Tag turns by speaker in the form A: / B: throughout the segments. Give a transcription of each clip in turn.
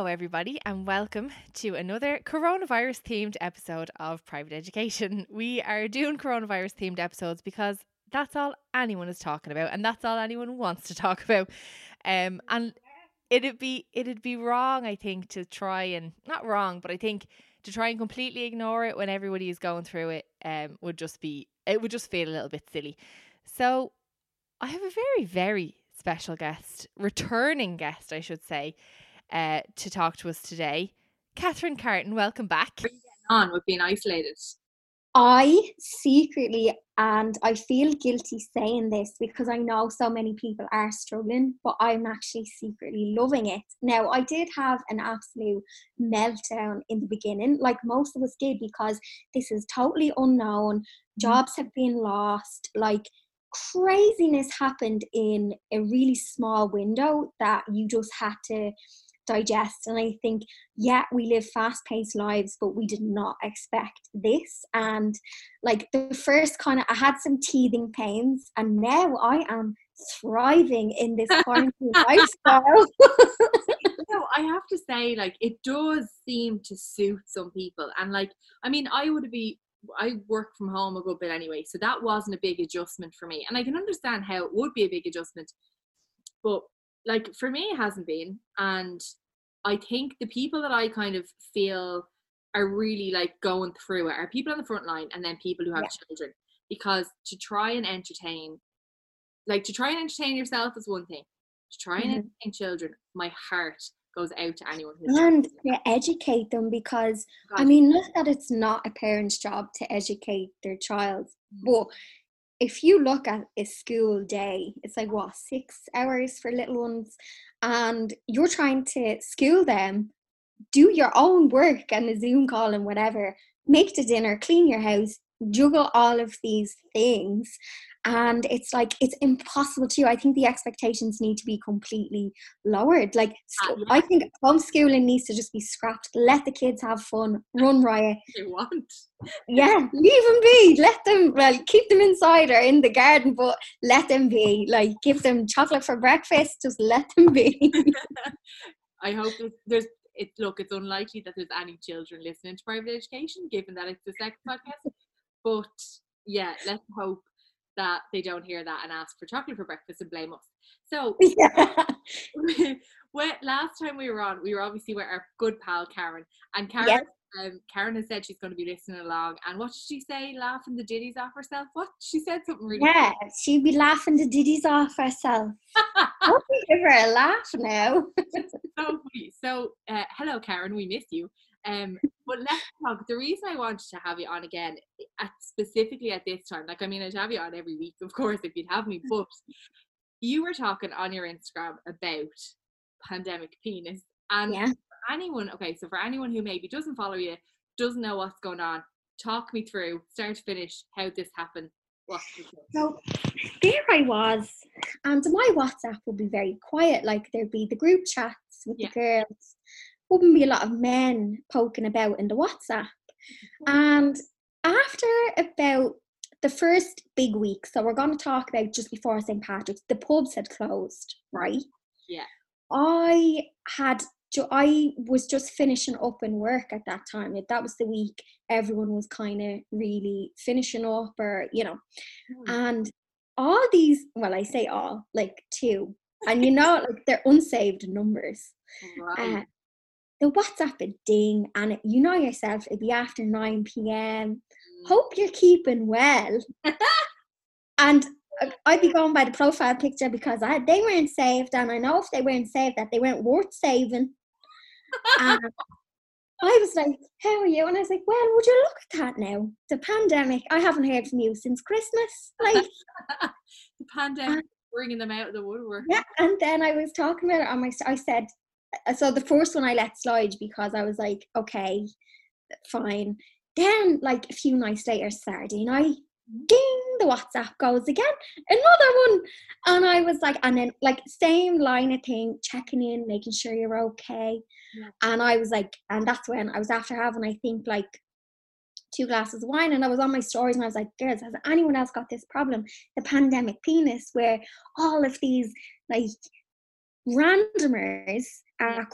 A: Hello, everybody, and welcome to another coronavirus themed episode of Private Education. We are doing coronavirus themed episodes because that's all anyone is talking about, and that's all anyone wants to talk about. Um, and it'd be it'd be wrong, I think, to try and not wrong, but I think to try and completely ignore it when everybody is going through it um, would just be it would just feel a little bit silly. So I have a very very special guest, returning guest, I should say uh, to talk to us today. Catherine Carton, welcome back.
B: on with being isolated?
C: I secretly, and I feel guilty saying this because I know so many people are struggling, but I'm actually secretly loving it. Now, I did have an absolute meltdown in the beginning, like most of us did, because this is totally unknown. Jobs have been lost, like craziness happened in a really small window that you just had to digest. And I think, yeah, we live fast paced lives, but we did not expect this. And like the first kind of, I had some teething pains, and now I am thriving in this quarantine lifestyle.
B: no, I have to say, like, it does seem to suit some people. And, like, I mean, I would be, I work from home a good bit anyway, so that wasn't a big adjustment for me. And I can understand how it would be a big adjustment. But, like, for me, it hasn't been. And I think the people that I kind of feel are really like going through it are people on the front line and then people who have yeah. children. Because to try and entertain, like to try and entertain yourself is one thing. To try and mm-hmm. entertain children, my heart goes out to anyone who's
C: and to educate them because God. I mean not that it's not a parent's job to educate their child, mm-hmm. but if you look at a school day, it's like what six hours for little ones, and you're trying to school them, do your own work and a Zoom call and whatever, make the dinner, clean your house, juggle all of these things and it's like it's impossible to i think the expectations need to be completely lowered. Like uh, yeah. i think homeschooling needs to just be scrapped. Let the kids have fun. Run riot.
B: They want.
C: Yeah leave them be. Let them well keep them inside or in the garden but let them be. Like give them chocolate for breakfast. Just let them be.
B: I hope there's it look it's unlikely that there's any children listening to private education given that it's the second podcast but yeah let's hope that they don't hear that and ask for chocolate for breakfast and blame us. So, yeah. last time we were on, we were obviously with our good pal Karen, and Karen. Yes. Um, Karen has said she's going to be listening along, and what did she say? Laughing the ditties off herself. What she said something really.
C: Yeah, funny. she'd be laughing the ditties off herself. I'll give her a laugh now.
B: so. So, uh, hello, Karen. We miss you. Um, but let's talk. The reason I wanted to have you on again, at, specifically at this time, like I mean, I'd have you on every week, of course, if you'd have me. But you were talking on your Instagram about pandemic penis, and yeah. anyone, okay, so for anyone who maybe doesn't follow you, doesn't know what's going on, talk me through, start to finish, how this happened.
C: So there I was, and my WhatsApp would be very quiet. Like there'd be the group chats with yeah. the girls, wouldn't be a lot of men poking about in the WhatsApp. And after about the first big week, so we're going to talk about just before St. Patrick's, the pubs had closed, right?
B: Yeah.
C: I had I was just finishing up in work at that time. That was the week everyone was kind of really finishing up, or you know, mm. and all these. Well, I say all like two, and you know, like they're unsaved numbers. Right. Uh, the WhatsApp a ding, and it, you know yourself, it'd be after 9 p.m. Hope you're keeping well. and I'd be going by the profile picture because I they weren't saved, and I know if they weren't saved that they weren't worth saving. And I was like, "How are you?" And I was like, "Well, would you look at that now? The pandemic. I haven't heard from you since Christmas. Like,
B: the pandemic bringing them out of the woodwork.
C: yeah." And then I was talking about it on my. I said, uh, Uh, so the first one I let slide because I was like, "Okay, fine." Then, like a few nights later, Saturday night, ding, the WhatsApp goes again, another one. And I was like, and then like same line of thing, checking in, making sure you're okay.
B: Yeah.
C: And I was like, and that's when I was after having, I think, like two glasses of wine, and I was on my stories, and I was like, girls, has anyone else got this problem? The pandemic penis, where all of these like randomers are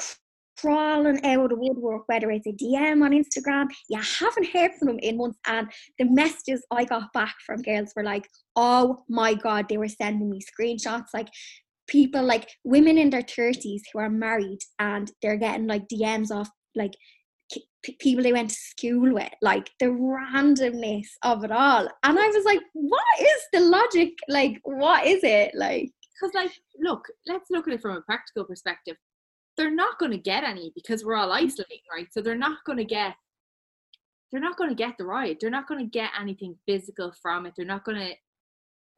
C: crawling out of the woodwork, whether it's a DM on Instagram, you haven't heard from them in months. And the messages I got back from girls were like, oh my God, they were sending me screenshots. Like people, like women in their 30s who are married and they're getting like DMs off like p- people they went to school with, like the randomness of it all. And I was like, what is the logic? Like, what is it? Like,
B: Because, like, look, let's look at it from a practical perspective. They're not going to get any because we're all isolating, right? So they're not going to get. They're not going to get the ride. They're not going to get anything physical from it. They're not going to.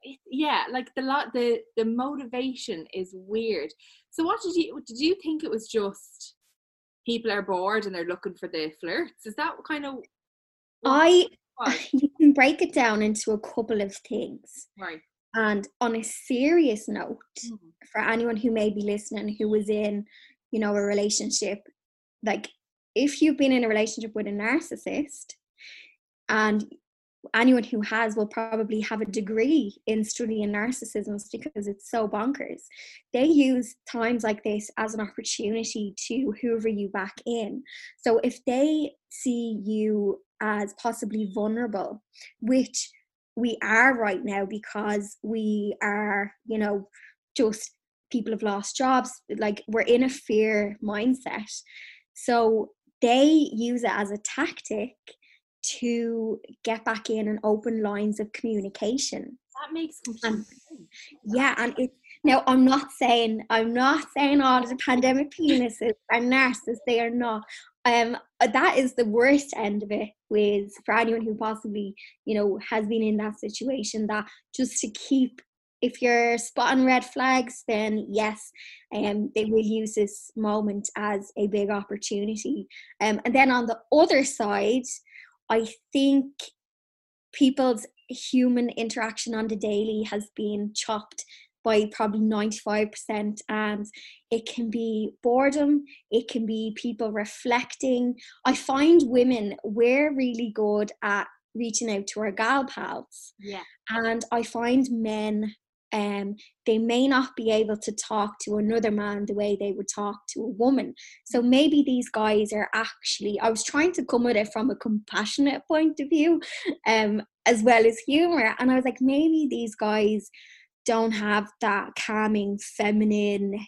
B: It, yeah, like the lot, the the motivation is weird. So, what did you did you think it was just people are bored and they're looking for the flirts? Is that kind of
C: I, you can break it down into a couple of things.
B: right?
C: And on a serious note,
B: Mhm.
C: for anyone who may be listening who was in, you know, a relationship, like if you've been in a relationship with a narcissist, and anyone who has will probably have a degree in studying narcissism because it's so bonkers. They use times like this as an opportunity to hoover you back in. So if they see you as possibly vulnerable, which we are right now because we are, you know, just people have lost jobs, like we're in a fear mindset. So they use it as a tactic to get back in and open lines of communication.
B: That makes complete
C: And-
B: sense.
C: Yeah, and it now I'm not saying I'm not saying all of the pandemic penises are narcissists. They are not. Um, that is the worst end of it. With for anyone who possibly you know has been in that situation, that just to keep. If you're spotting red flags, then yes, um, they will use this moment as a big opportunity. Um, and then on the other side, I think people's human interaction on the daily has been chopped by probably 95% and it can be boredom it can be people reflecting i find women we're really good at reaching out to our gal pals
B: Yeah.
C: and i find men um they may not be able to talk to another man the way they would talk to a woman. So maybe these guys are actually i was trying to come at it from a compassionate point of view um as well as humor and i was like maybe these guys don't have that calming feminine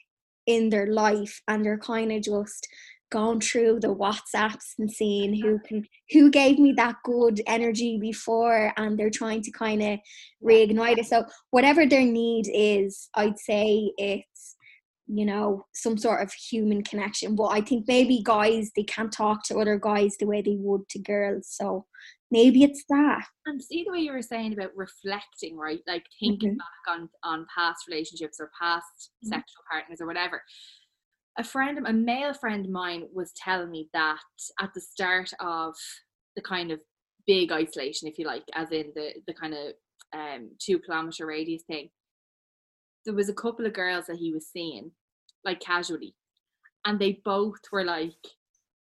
C: in their life and they're kind of just going through the whatsapps and seeing who can who gave me that good energy before and they're trying to kind of reignite it so whatever their need is i'd say it's you know some sort of human connection but i think maybe guys they can't talk to other guys the way they would to girls so maybe it's that
B: And see the way you were saying about reflecting, right? Like thinking
C: Mhm.
B: back on on past relationships or past
C: Mhm.
B: sexual partners or whatever. A friend, a male friend of mine, was telling me that at the start of the kind of big isolation, if you like, as in the the kind of um two kilometer radius thing, there was a couple of girls that he was seeing, like casually, and they both were like.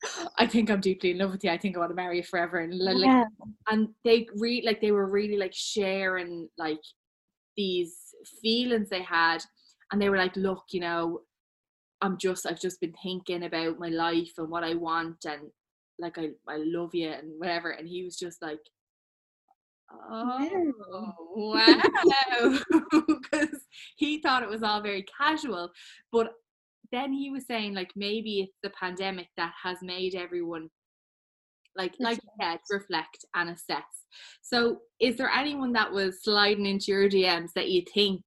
B: I think I'm deeply in love with you. I think I want to marry you forever. And like
C: yeah.
B: and they re like they were really like sharing like these feelings they had and they were like look you know i'm just i've just been thinking about my life and what i want and like i i love you and whatever and he was just like oh wow. Because he thought it was all very casual but then he was saying like maybe it's the pandemic that has made everyone like like you said reflect and assess. So is there anyone that was sliding into your dms that you think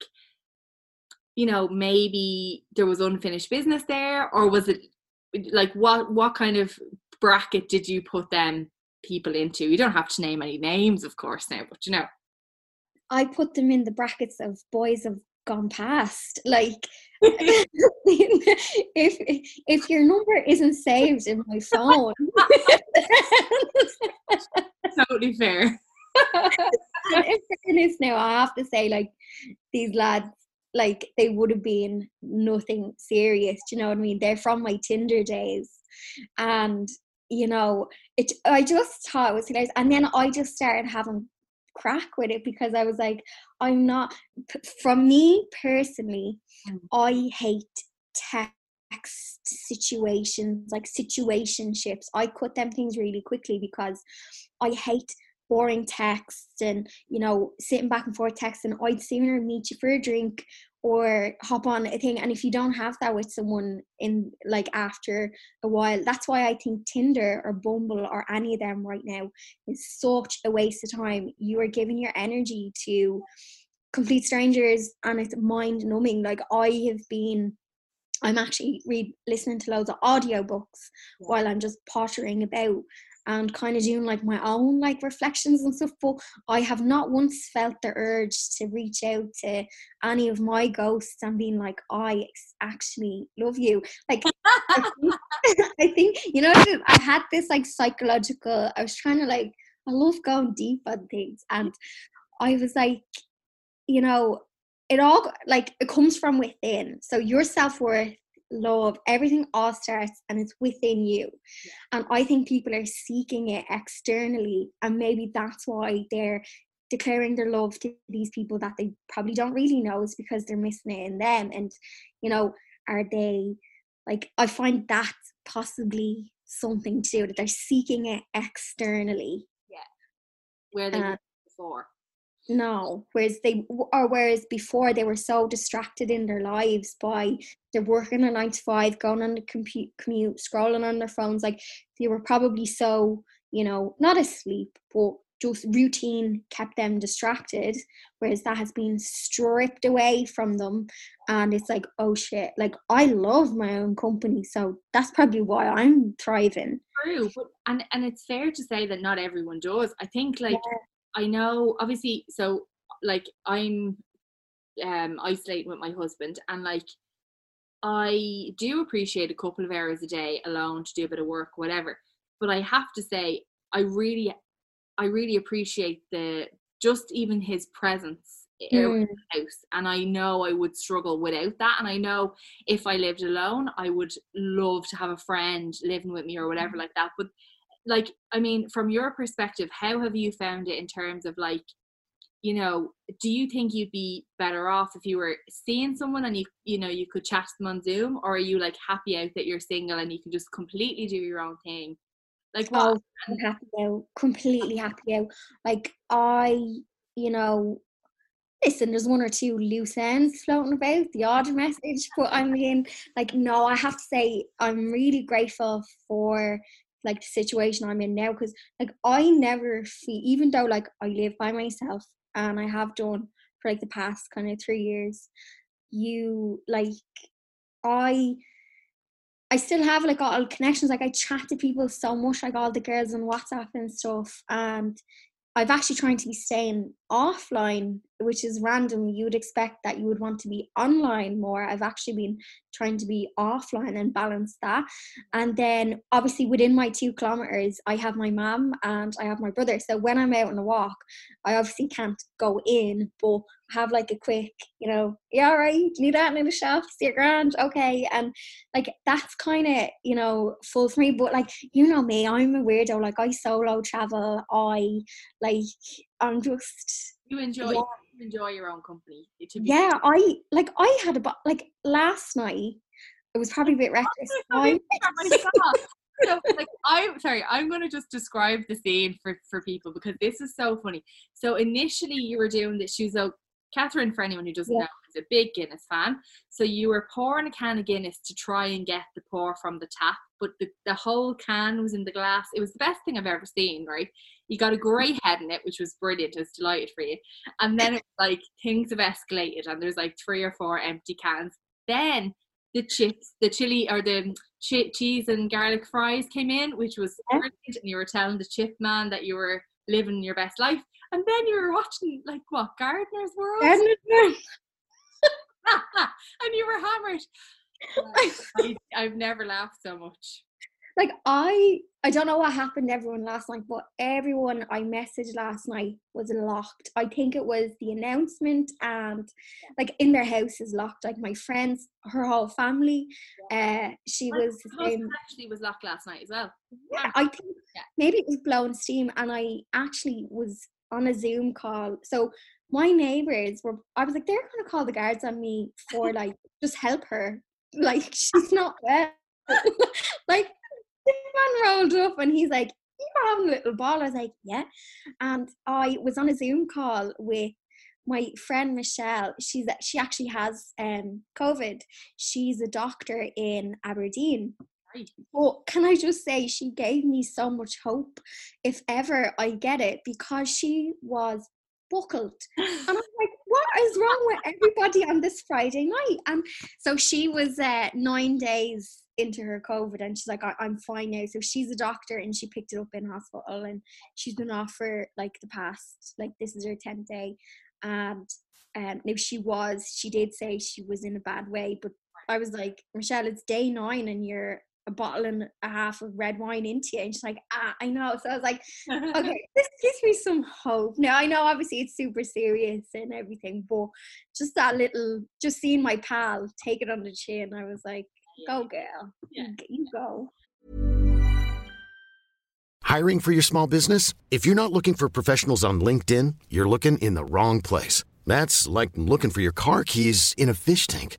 B: you know maybe there was unfinished business there or was it like what what kind of bracket did you put them people into you don't have to name any names of course now but you know
C: I put them in the brackets of boys have gone past. Like if if your number isn't saved in my phone.
B: totally fair.
C: in fairness now, I have to say like these lads like they would have been nothing serious. Do you know what I mean? They're from my Tinder days. And you know, it I just thought it was hilarious. And then I just started having crack with it because I was like, I'm not, from me personally, mm. I hate text situations, like situationships. I cut them things really quickly because I hate boring text and you know sitting back and forth text and I'd sooner meet you for a drink or hop on a thing. And if you don't have that with someone in like after a while that's why i think tinder or bumble or any of them right now is such a waste of time. You are giving your energy to complete strangers and it's mind numbing like i have been i'm actually read listening to loads of audiobooks yeah. while i'm just pottering about and kind of doing like my own like reflections and stuff. But I have not once felt the urge to reach out to any of my ghosts and being like, I actually love you. Like, I, think, I think, you know, I had this like psychological, I was trying to like, I love going deep on things. And I was like, you know, it all like it comes from within. So your self worth love. Everything all starts and it's within you. Yeah. and i think people are seeking it externally and maybe that's why they're declaring their love to these people that they probably don't really know. Is because they're missing it in them. And you know are they like i find that possibly something to do that they're seeking it externally.
B: Yeah. Where they uh, were before
C: no whereas they or whereas before they were so distracted in their lives by they're working a nine to five going on the commute, commute scrolling on their phones like they were probably so you know not asleep but just routine kept them distracted whereas that has been stripped away from them and it's like oh shit like i love my own company so that's probably why i'm thriving.
B: True but, and and it's fair to say that not everyone does. I think like yeah I know obviously so like I'm um isolating with my husband and like I do appreciate a couple of hours a day alone to do a bit of work, whatever. But I have to say, I really, I really appreciate the just even his presence mm. in the house. And I know I would struggle without that. And I know if I lived alone, I would love to have a friend living with me or whatever mm. like that. But like i mean from your perspective how have you found it in terms of like you know do you think you'd be better off if you were seeing someone and you you know you could chat to them on zoom? Or are you like happy out that you're single and you can just completely do your own thing? Like what
C: oh, i'm happy out completely happy out. Like i you know listen, there's one or two loose ends floating about, the odd message, but I mean, like, no, I have to say, I'm really grateful for like the situation I'm in now because like I never feel even though like I live by myself and I have done for like the past kind of three years, you like I I still have like all connections. Like I chat to people so much, like all the girls on WhatsApp and stuff. And I've actually trying to be staying offline, which is random. You would expect that you would want to be online more. I've actually been trying to be offline and balance that. And then obviously within my two kilometers, I have my mom and I have my brother. So when I'm out on a walk, I obviously can't go in, but have like a quick, you know, yeah, right, need that in the shops, you're grand, okay. And like that's kind of, you know, full for me. But like, you know me, I'm a weirdo. Like I solo travel, I like I'm just
B: you enjoy yeah. you enjoy your own company.
C: yeah, I like I had a like last night. It was probably a bit reckless. I,
B: so like I'm sorry, I'm gonna just describe the scene for for people because this is so funny. So initially you were doing this. She was a Catherine, for anyone who doesn't yeah. know, a big Guinness fan. So you were pouring a can of Guinness to try and get the pour from the tap, but the, the whole can was in the glass. It was the best thing I've ever seen, right? You got a great head in it, which was brilliant. I was delighted for you. And then it's like things have escalated and there's like three or four empty cans. Then the chips, the chili or the ch- cheese and garlic fries came in, which was brilliant. And you were telling the chip man that you were living your best life. And then you were watching like what Gardener's World,
C: Gardener's World.
B: and you were hammered. I, I've never laughed so much.
C: like I I don't know what happened to everyone last night, but everyone I messaged last night was locked. I think it was the announcement and like in their house is locked. Like my friends, her whole family. Uh she
B: My
C: was um,
B: actually was locked last night as well.
C: yeah, I think
B: Yeah.
C: maybe it was blowing steam and I actually was on a Zoom call. So my neighbors were I was like, they're gonna call the guards on me for like just help her. Like she's not well. like the man rolled up and he's like, You're having a little ball. I was like, Yeah. And I was on a Zoom call with my friend Michelle. She's she actually has um COVID. She's a doctor in Aberdeen.
B: Right.
C: But can I just say she gave me so much hope if ever I get it because she was buckled. And I'm like, what is wrong with everybody on this Friday night? And so she was uh, nine days into her COVID and she's like, I- I'm fine now. So she's a doctor and she picked it up in hospital and she's been off for like the past, like this is her 10th day. And um, now she was, she did say she was in a bad way, but I was like, Michelle, it's day nine and you're a bottle and a half of red wine into you. And she's like, ah, I know. So I was like, okay, this gives me some hope. Now I know obviously it's super serious and everything, but just that little, just seeing my pal take it on the chin, I was like, go girl,
B: Yeah.
C: you go.
D: Hiring for your small business? If you're not looking for professionals on LinkedIn, you're looking in the wrong place. That's like looking for your car keys in a fish tank.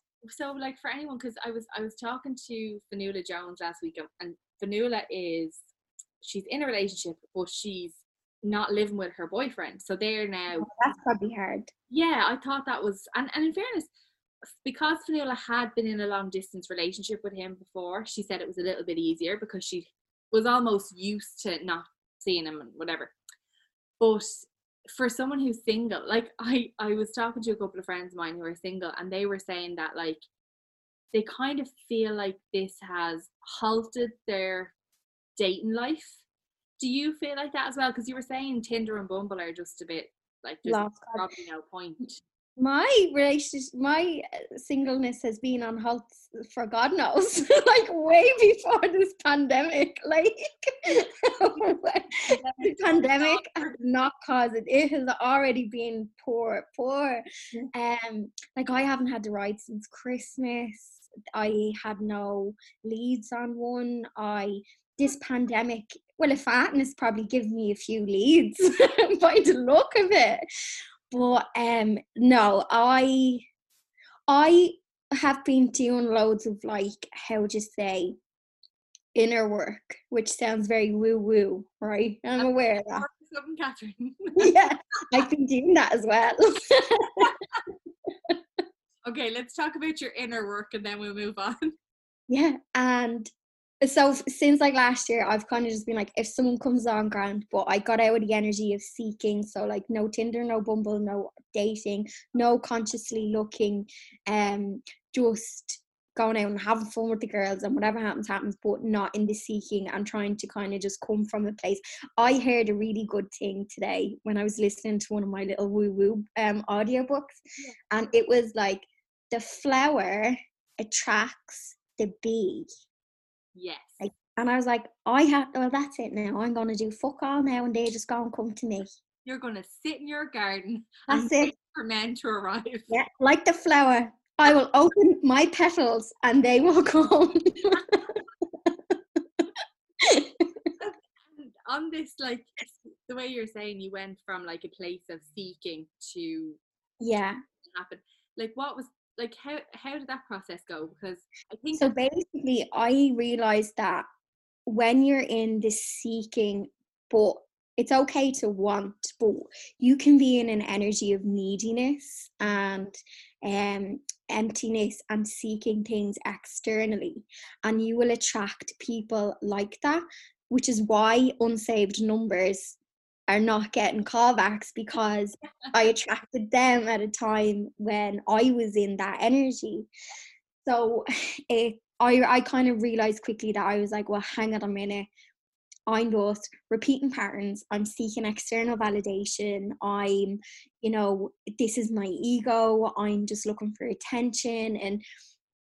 B: so like for anyone because i was i was talking to Fionnuala jones last week and- and Fionnuala is she's in a relationship but she's not living with her boyfriend so they're now oh,
C: That's probably hard.
B: yeah i thought that was and, and in fairness because Fionnuala had been in a long distance relationship with him before she said it was a little bit easier because she was almost used to not seeing him and whatever but for someone who's single like i i was talking to a couple of friends of mine who are single and they were saying that like they kind of feel like this has halted their dating life. Do you feel like that as well? Because you were saying tinder and bumble are just a bit like there's probably no point
C: My relationship, my uh, singleness has been on halt for God knows, like way before this pandemic. Like the pandemic has not caused it; it has already been poor, poor. Um, like I haven't had the ride since Christmas. I had no leads on one. I this pandemic, well, if fatness probably given me a few leads by the look of it. But um no, I I have been doing loads of like how would you say inner work, which sounds very woo woo, right? I'm aware of that.
B: catherine
C: Yeah, I've been doing that as well.
B: okay let's talk about your inner work and then we'll move on
C: Yeah, and so since like last year, I've kind of just been like, if someone comes on, grand. But I got out of the energy of seeking, so like no Tinder, no Bumble, no dating, no consciously looking, um, just going out and having fun with the girls and whatever happens happens but not in the seeking and trying to kind of just come from a place i heard a really good thing today when i was listening to one of my little woo woo um audiobooks yeah. and it was like the flower attracts the bee
B: yes.
C: Like, and i was like i have well that's it now. I'm gonna do fuck all now and they just go and come to me.
B: You're gonna sit in your garden
C: that's it.
B: for men to arrive.
C: Yeah like the flower. I will open my petals and they will come.
B: on this, like the way you're saying, you went from like a place of seeking to
C: yeah.
B: happen. Like, what was like how how did that process go? Because I think
C: so. Basically, I realized that when you're in this seeking, but it's okay to want, but you can be in an energy of neediness and um emptiness and seeking things externally and you will attract people like that which is why unsaved numbers are not getting callbacks because I attracted them at a time when I was in that energy. So it, eh, I I kind of realized quickly that I was like, well, hang on a minute. I'm just repeating patterns. I'm seeking external validation. I'm, you know, this is my ego. I'm just looking for attention. And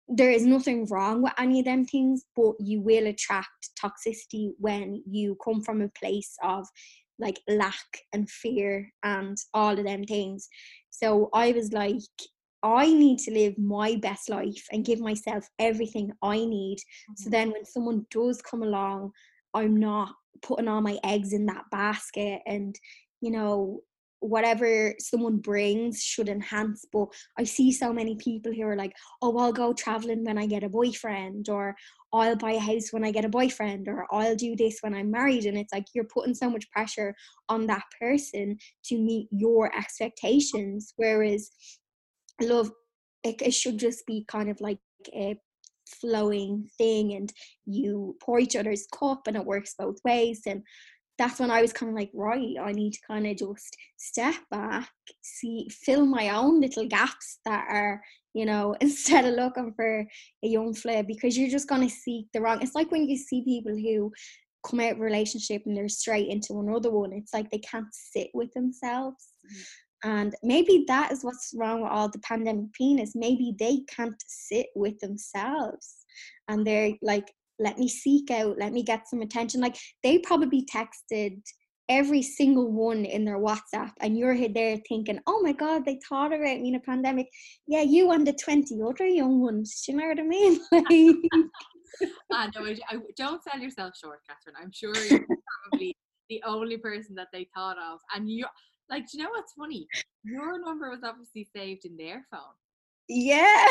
C: there is nothing wrong with any of them things, but you will attract toxicity when you come from a place of like lack and fear and all of them things. So I was like, I need to live my best life and give myself everything I need. Mm-hmm. So then when someone does come along I'm not putting all my eggs in that basket and you know whatever someone brings should enhance but i see so many people who are like oh i'll go traveling when i get a boyfriend or i'll buy a house when i get a boyfriend or i'll do this when i'm married and it's like you're putting so much pressure on that person to meet your expectations whereas love it, it should just be kind of like a flowing thing and you pour each other's cup and it works both ways and that's when I was kind of like, right, I need to kind of just step back, see, fill my own little gaps that are, you know, instead of looking for a young flare because you're just going to seek the wrong. It's like when you see people who come out of a relationship and they're straight into another one, it's like they can't sit with themselves. Mm-hmm. And maybe that is what's wrong with all the pandemic penis. Maybe they can't sit with themselves and they're like, let me seek out, let me get some attention. Like they probably texted every single one in their WhatsApp, and you're there thinking, oh my God, they thought about me in a pandemic. Yeah, you and the 20 other young ones. Do you know what I mean? Like...
B: ah, no, I, I, don't sell yourself short, Catherine. I'm sure you're probably the only person that they thought of. And you like, do you know what's funny? Your number was obviously saved in their phone.
C: Yeah.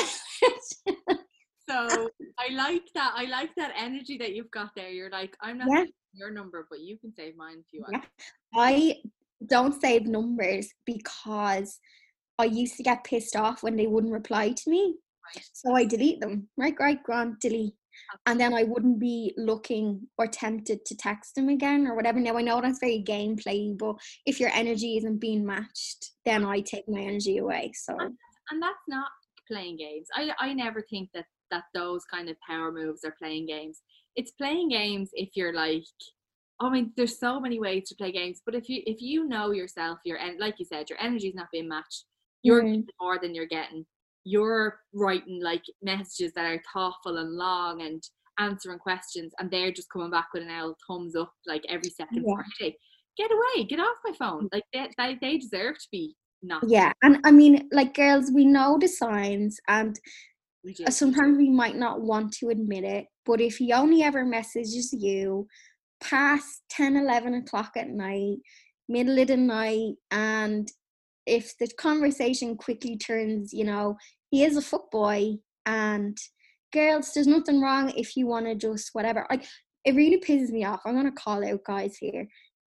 B: so I like that. I like that energy that you've got there. You're like, I'm not yeah. your number, but you can save mine if you want. Yeah.
C: I don't save numbers because I used to get pissed off when they wouldn't reply to me. Right. So I delete them. Right, right, grant, delete and then I wouldn't be looking or tempted to text them again or whatever. Now I know that's very gameplay, but if your energy isn't being matched, then I take my energy away. So
B: and that's not playing games. I I never think that that those kind of power moves are playing games. It's playing games if you're like I mean, there's so many ways to play games, but if you if you know yourself, your and like you said, your energy's not being matched. You're mm-hmm. more than you're getting you're writing like messages that are thoughtful and long and answering questions and they're just coming back with an L thumbs up like every second yeah. Friday. Get away, get off my phone. Like they, they, they deserve to be not.
C: Yeah, and I mean, like girls, we know the signs, and we uh, sometimes we might not want to admit it, but if he only ever messages you past 10, 11 o'clock at night, middle of the night, and if the conversation quickly turns, you know, he is a fuck boy and girls, there's nothing wrong if you want to just whatever. Like it really pisses me off. I'm gonna call out guys here.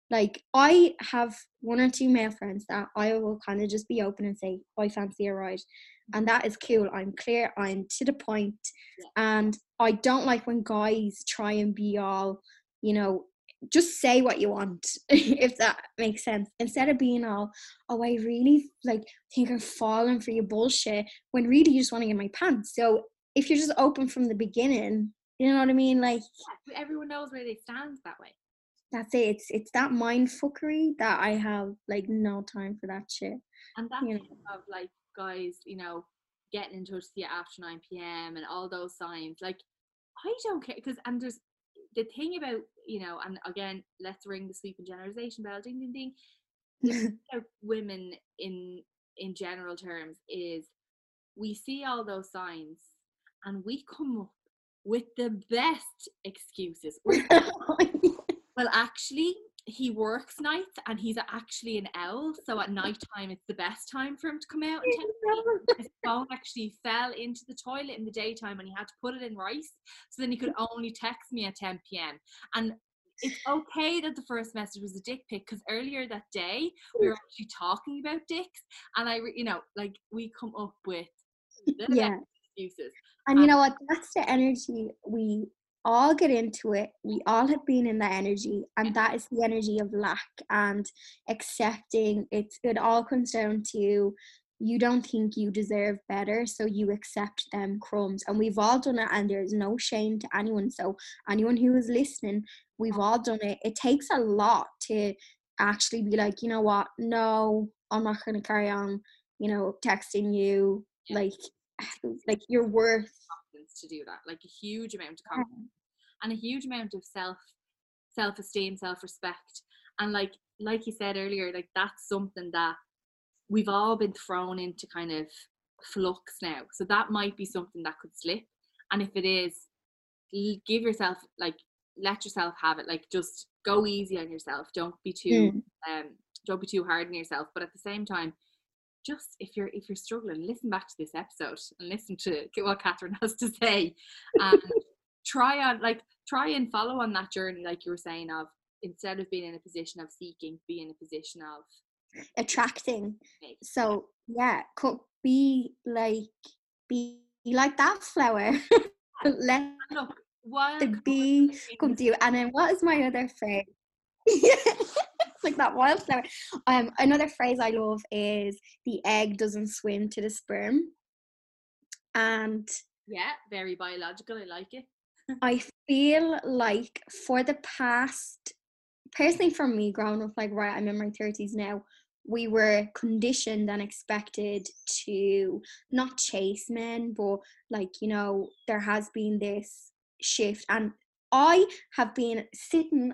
C: Like I have one or two male friends that I will kind of just be open and say, I fancy a ride. And that is cool. I'm clear, I'm to the And I don't like when guys try and be all, you know, just say what you want if that makes sense instead of being all oh i really like think i'm falling for your bullshit when really you just want to get my pants so if you're just open from the beginning, you know what I mean? Like
B: Yeah, everyone knows where they stand that way.
C: that's it. It's it's that mind fuckery that I have like no time for that shit.
B: And that
C: You
B: thing of like guys, you know, getting in touch with you after 9 p.m. and all those signs, like I don't care because and there's the thing about you know, and again, let's ring the sweeping generalization bell, ding ding ding. The about women in in general terms is we see all those signs and we come up with the best excuses. Well, actually, he works nights and he's actually an owl. So at mm. night time, it's the best time for him to come out and. His phone actually fell into the toilet in the daytime and he had to put it in rice. So then he could only text me at 10 p.m. And it's okay that the first message was a dick pic because earlier that day we were actually talking about dicks. And I, you know, like we come up with
C: yeah.
B: excuses.
C: And you know what? That's the energy we all get into it. We all have been in that energy, and that is the energy of lack and accepting. It's it all comes down to you don't think you deserve better, so you accept them crumbs. And we've all done it, and there's no shame to anyone. So anyone who is listening, we've all done it. It takes a lot to actually be like, you know what? No, I'm not going to carry on. You know, texting you
B: Yeah.
C: like like you're worth
B: confidence to do that like a huge amount of confidence and a huge amount of self self-esteem self-respect. And like like you said earlier like that's something that we've all been thrown into kind of flux now. So that might be something that could slip. And if it is give yourself like let yourself have it. Like just go easy on yourself. Don't be too um don't be too hard on yourself. But at the same time just if you're if you're struggling listen back to this episode and listen to what catherine has to say and try on like try and follow on that journey like you were saying of instead of being in a position of seeking be in a position of
C: attracting. So yeah, could be like be like that flower. Let
B: look
C: the bee come to you. And then what is my other phrase? like that wildflower. Um, another phrase I love is the egg doesn't swim to the sperm. And
B: yeah very biological i like it
C: I feel like for the past, personally for me, growing up, like, right, I'm in my 30s now, we were conditioned and expected to not chase men, but like, you know, there has been this shift. And I have been sitting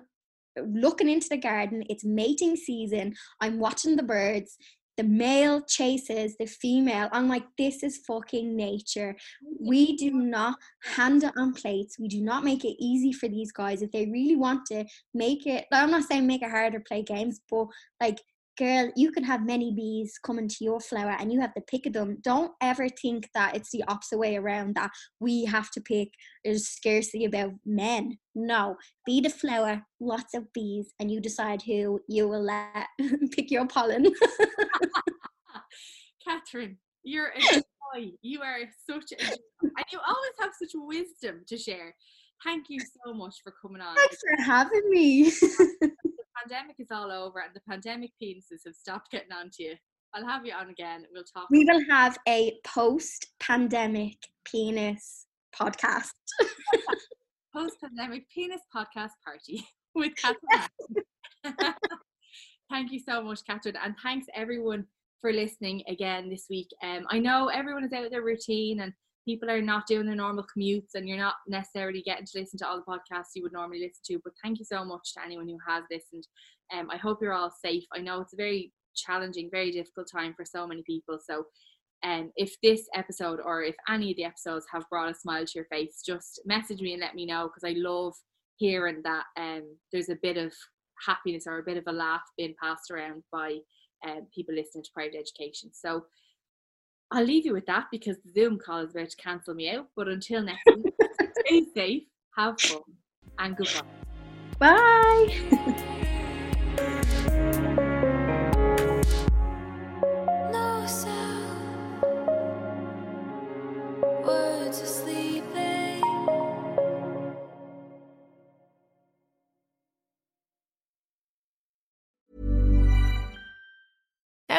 C: looking into the garden, it's mating season, I'm watching the birds. The male chases the female. I'm like, this is fucking nature. We do not hand it on plates. We do not make it easy for these guys. If they really want to make it, I'm not saying make it harder, play games, but like, girl, you can have many bees coming to your flower and you have to pick of them. Don't ever think that it's the opposite way around that we have to pick. There's scarcity about men. No, be the flower, lots of bees, and you decide who you will let pick your pollen.
B: catherine you're a joy you are such a joy. and you always have such wisdom to share thank you so much for coming on
C: Thanks for having me.
B: pandemic is all over and the pandemic penises have stopped getting on to you. I'll have you on again. We'll talk.
C: we will have a post pandemic penis podcast.
B: post pandemic penis podcast party with Catherine. Thank you so much, Catherine, and thanks everyone for listening again this week. Um, I know everyone is out of their routine and people are not doing their normal commutes, and you're not necessarily getting to listen to all the podcasts you would normally listen to. But thank you so much to anyone who has listened. Um, I hope you're all safe. I know it's a very challenging, very difficult time for so many people. So, um, if this episode or if any of the episodes have brought a smile to your face, just message me and let me know because I love hearing that um, there's a bit of happiness or a bit of a laugh being passed around by um, people listening to private education. So I'll leave you with that because the Zoom call is about to cancel me out. But until next week, stay safe, have fun, and goodbye.
C: Bye.